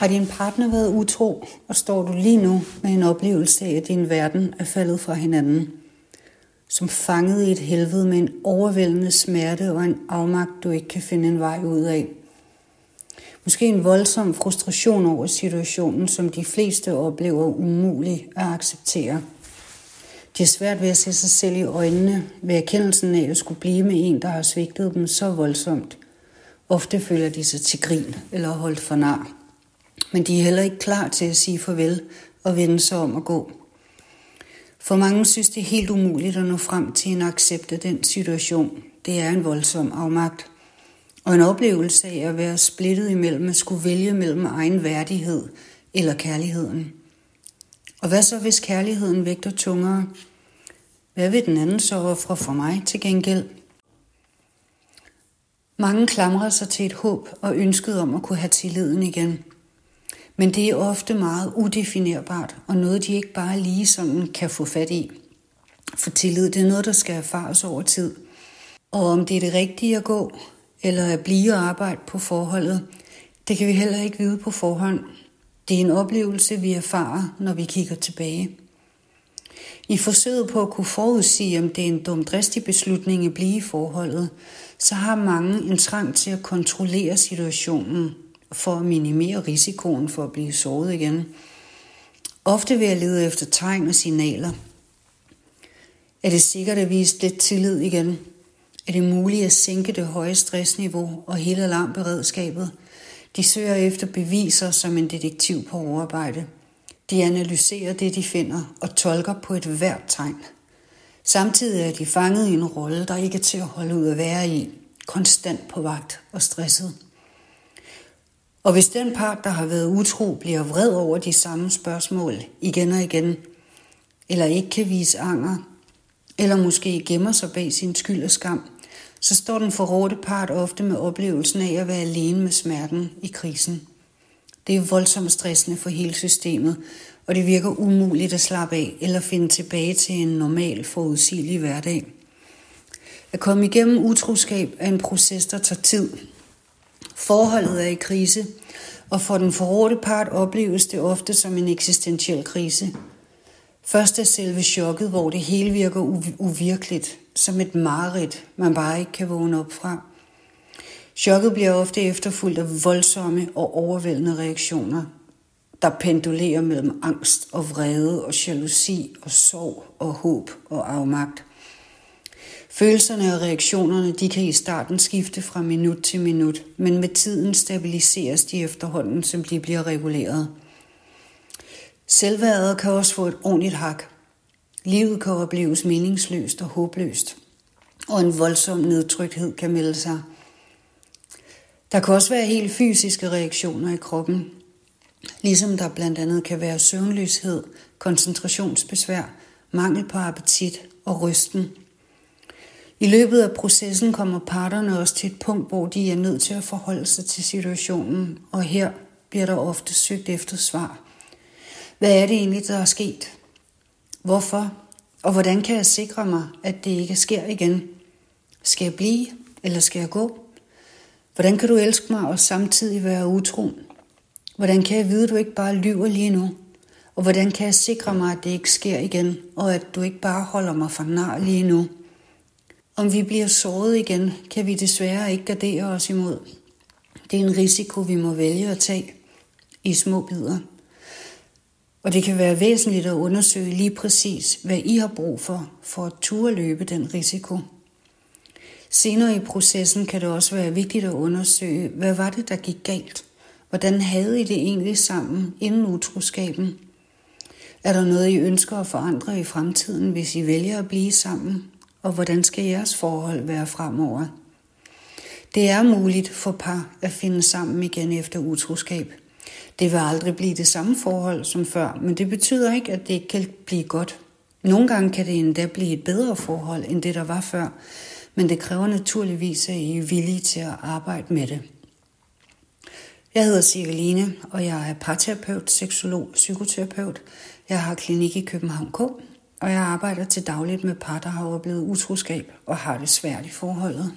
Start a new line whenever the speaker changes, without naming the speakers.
Har din partner været utro, og står du lige nu med en oplevelse af, at din verden er faldet fra hinanden? Som fanget i et helvede med en overvældende smerte og en afmagt, du ikke kan finde en vej ud af. Måske en voldsom frustration over situationen, som de fleste oplever umulig at acceptere. De er svært ved at se sig selv i øjnene ved erkendelsen af at skulle blive med en, der har svigtet dem så voldsomt. Ofte føler de sig til grin eller holdt for nar. Men de er heller ikke klar til at sige farvel og vende sig om at gå. For mange synes det er helt umuligt at nå frem til en accept af den situation. Det er en voldsom afmagt. Og en oplevelse af at være splittet imellem at skulle vælge mellem egen værdighed eller kærligheden. Og hvad så, hvis kærligheden vægter tungere? Hvad vil den anden så ofre for mig til gengæld? Mange klamrer sig til et håb og ønsket om at kunne have tilliden igen – men det er ofte meget udefinerbart, og noget de ikke bare lige sådan kan få fat i. For tillid, det er noget, der skal erfares over tid. Og om det er det rigtige at gå, eller at blive og arbejde på forholdet, det kan vi heller ikke vide på forhånd. Det er en oplevelse, vi erfarer, når vi kigger tilbage. I forsøget på at kunne forudsige, om det er en dumdristig beslutning at blive i forholdet, så har mange en trang til at kontrollere situationen for at minimere risikoen for at blive såret igen. Ofte vil jeg lede efter tegn og signaler. Er det sikkert at vise lidt tillid igen? Er det muligt at sænke det høje stressniveau og hele alarmberedskabet? De søger efter beviser som en detektiv på overarbejde. De analyserer det, de finder og tolker på et hvert tegn. Samtidig er de fanget i en rolle, der ikke er til at holde ud at være i, konstant på vagt og stresset. Og hvis den part, der har været utro, bliver vred over de samme spørgsmål igen og igen, eller ikke kan vise anger, eller måske gemmer sig bag sin skyld og skam, så står den forrådte part ofte med oplevelsen af at være alene med smerten i krisen. Det er voldsomt stressende for hele systemet, og det virker umuligt at slappe af eller finde tilbage til en normal, forudsigelig hverdag. At komme igennem utroskab er en proces, der tager tid, Forholdet er i krise, og for den forrådte part opleves det ofte som en eksistentiel krise. Først er selve chokket, hvor det hele virker uvirkeligt, som et mareridt, man bare ikke kan vågne op fra. Chokket bliver ofte efterfulgt af voldsomme og overvældende reaktioner, der pendulerer mellem angst og vrede og jalousi og sorg og håb og afmagt. Følelserne og reaktionerne de kan i starten skifte fra minut til minut, men med tiden stabiliseres de efterhånden, som de bliver reguleret. Selvværdet kan også få et ordentligt hak. Livet kan opleves meningsløst og håbløst, og en voldsom nedtrykthed kan melde sig. Der kan også være helt fysiske reaktioner i kroppen, ligesom der blandt andet kan være søvnløshed, koncentrationsbesvær, mangel på appetit og rysten – i løbet af processen kommer parterne også til et punkt, hvor de er nødt til at forholde sig til situationen, og her bliver der ofte søgt efter svar. Hvad er det egentlig, der er sket? Hvorfor? Og hvordan kan jeg sikre mig, at det ikke sker igen? Skal jeg blive, eller skal jeg gå? Hvordan kan du elske mig og samtidig være utro? Hvordan kan jeg vide, at du ikke bare lyver lige nu? Og hvordan kan jeg sikre mig, at det ikke sker igen, og at du ikke bare holder mig for nar lige nu? Om vi bliver såret igen, kan vi desværre ikke gardere os imod. Det er en risiko, vi må vælge at tage i små bidder. Og det kan være væsentligt at undersøge lige præcis, hvad I har brug for, for at turde løbe den risiko. Senere i processen kan det også være vigtigt at undersøge, hvad var det, der gik galt? Hvordan havde I det egentlig sammen inden utroskaben? Er der noget, I ønsker at forandre i fremtiden, hvis I vælger at blive sammen? Og hvordan skal jeres forhold være fremover? Det er muligt for par at finde sammen igen efter utroskab. Det vil aldrig blive det samme forhold som før, men det betyder ikke, at det ikke kan blive godt. Nogle gange kan det endda blive et bedre forhold end det, der var før, men det kræver naturligvis, at I er villige til at arbejde med det. Jeg hedder Cirkeline, og jeg er parterapeut, seksolog, psykoterapeut. Jeg har klinik i København K, og jeg arbejder til dagligt med par, der har oplevet utroskab og har det svært i forholdet.